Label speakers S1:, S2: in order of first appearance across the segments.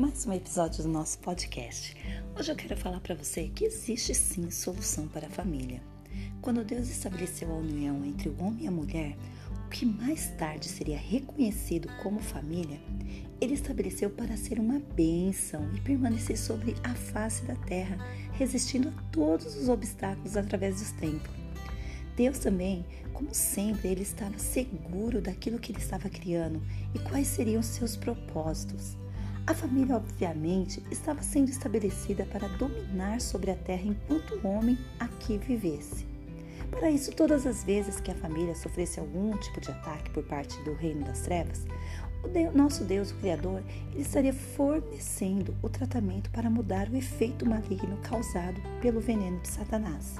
S1: mais um episódio do nosso podcast. Hoje eu quero falar para você que existe sim solução para a família. Quando Deus estabeleceu a união entre o homem e a mulher, o que mais tarde seria reconhecido como família, ele estabeleceu para ser uma bênção e permanecer sobre a face da terra, resistindo a todos os obstáculos através dos tempos. Deus também, como sempre, ele estava seguro daquilo que ele estava criando e quais seriam seus propósitos. A família, obviamente, estava sendo estabelecida para dominar sobre a terra enquanto o homem aqui vivesse. Para isso, todas as vezes que a família sofresse algum tipo de ataque por parte do reino das trevas, o Deus, nosso Deus, o Criador, ele estaria fornecendo o tratamento para mudar o efeito maligno causado pelo veneno de Satanás.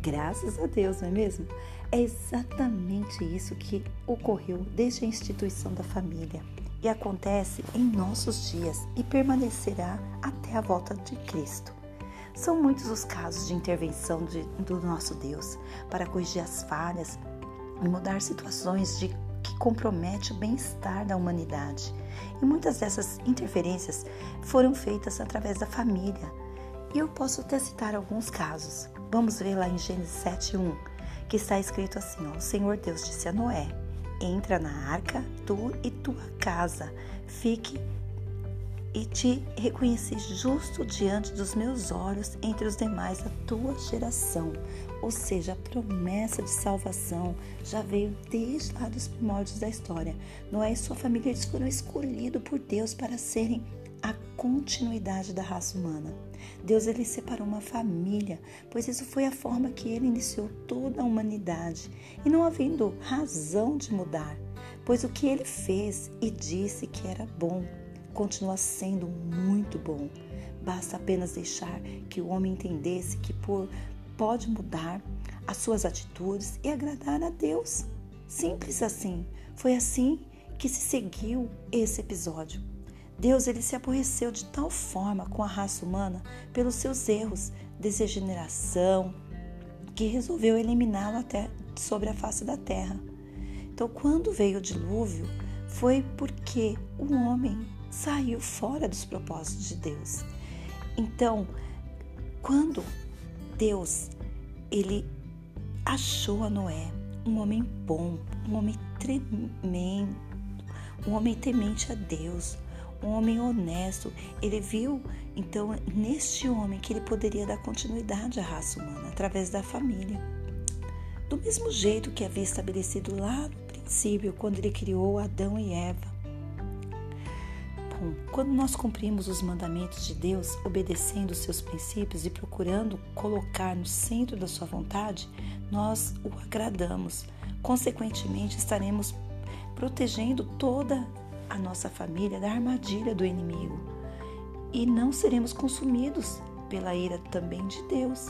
S1: Graças a Deus, não é mesmo? É exatamente isso que ocorreu desde a instituição da família e acontece em nossos dias e permanecerá até a volta de Cristo. São muitos os casos de intervenção de, do nosso Deus para corrigir as falhas e mudar situações de, que comprometem o bem-estar da humanidade. E muitas dessas interferências foram feitas através da família. E eu posso até citar alguns casos. Vamos ver lá em Gênesis 7:1, que está escrito assim: ó, O Senhor Deus disse a Noé: Entra na arca, tu e tua casa, fique e te reconheci justo diante dos meus olhos entre os demais da tua geração. Ou seja, a promessa de salvação já veio desde lá dos primórdios da história. Noé e sua família eles foram escolhidos por Deus para serem a continuidade da raça humana. Deus ele separou uma família, pois isso foi a forma que ele iniciou toda a humanidade, e não havendo razão de mudar, pois o que ele fez e disse que era bom, continua sendo muito bom. Basta apenas deixar que o homem entendesse que por, pode mudar as suas atitudes e agradar a Deus. Simples assim. Foi assim que se seguiu esse episódio. Deus ele se aborreceu de tal forma com a raça humana pelos seus erros, degeneração, que resolveu eliminá-lo até sobre a face da terra. Então, quando veio o dilúvio, foi porque o homem saiu fora dos propósitos de Deus. Então, quando Deus ele achou a Noé um homem bom, um homem tremendo, um homem temente a Deus, um homem honesto. Ele viu, então, neste homem que ele poderia dar continuidade à raça humana através da família. Do mesmo jeito que havia estabelecido lá no princípio, quando ele criou Adão e Eva. Bom, quando nós cumprimos os mandamentos de Deus, obedecendo os seus princípios e procurando colocar no centro da sua vontade, nós o agradamos. Consequentemente, estaremos protegendo toda a nossa família da armadilha do inimigo e não seremos consumidos pela ira também de Deus,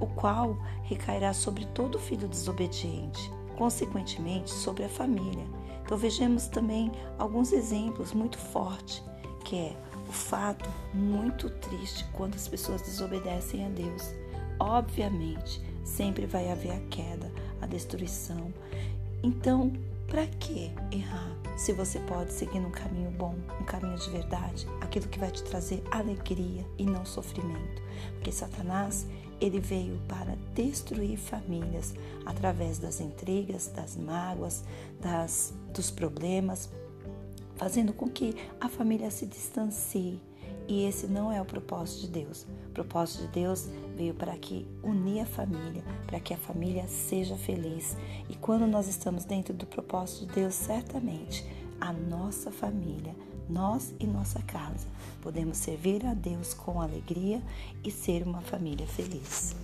S1: o qual recairá sobre todo filho desobediente, consequentemente sobre a família. Então vejamos também alguns exemplos muito fortes, que é o fato muito triste quando as pessoas desobedecem a Deus. Obviamente, sempre vai haver a queda, a destruição. Então, para que errar se você pode seguir num caminho bom, um caminho de verdade, aquilo que vai te trazer alegria e não sofrimento? Porque Satanás, ele veio para destruir famílias através das intrigas, das mágoas, das, dos problemas, fazendo com que a família se distancie e esse não é o propósito de Deus. Propósito de Deus veio para que unir a família, para que a família seja feliz. E quando nós estamos dentro do propósito de Deus, certamente a nossa família, nós e nossa casa, podemos servir a Deus com alegria e ser uma família feliz.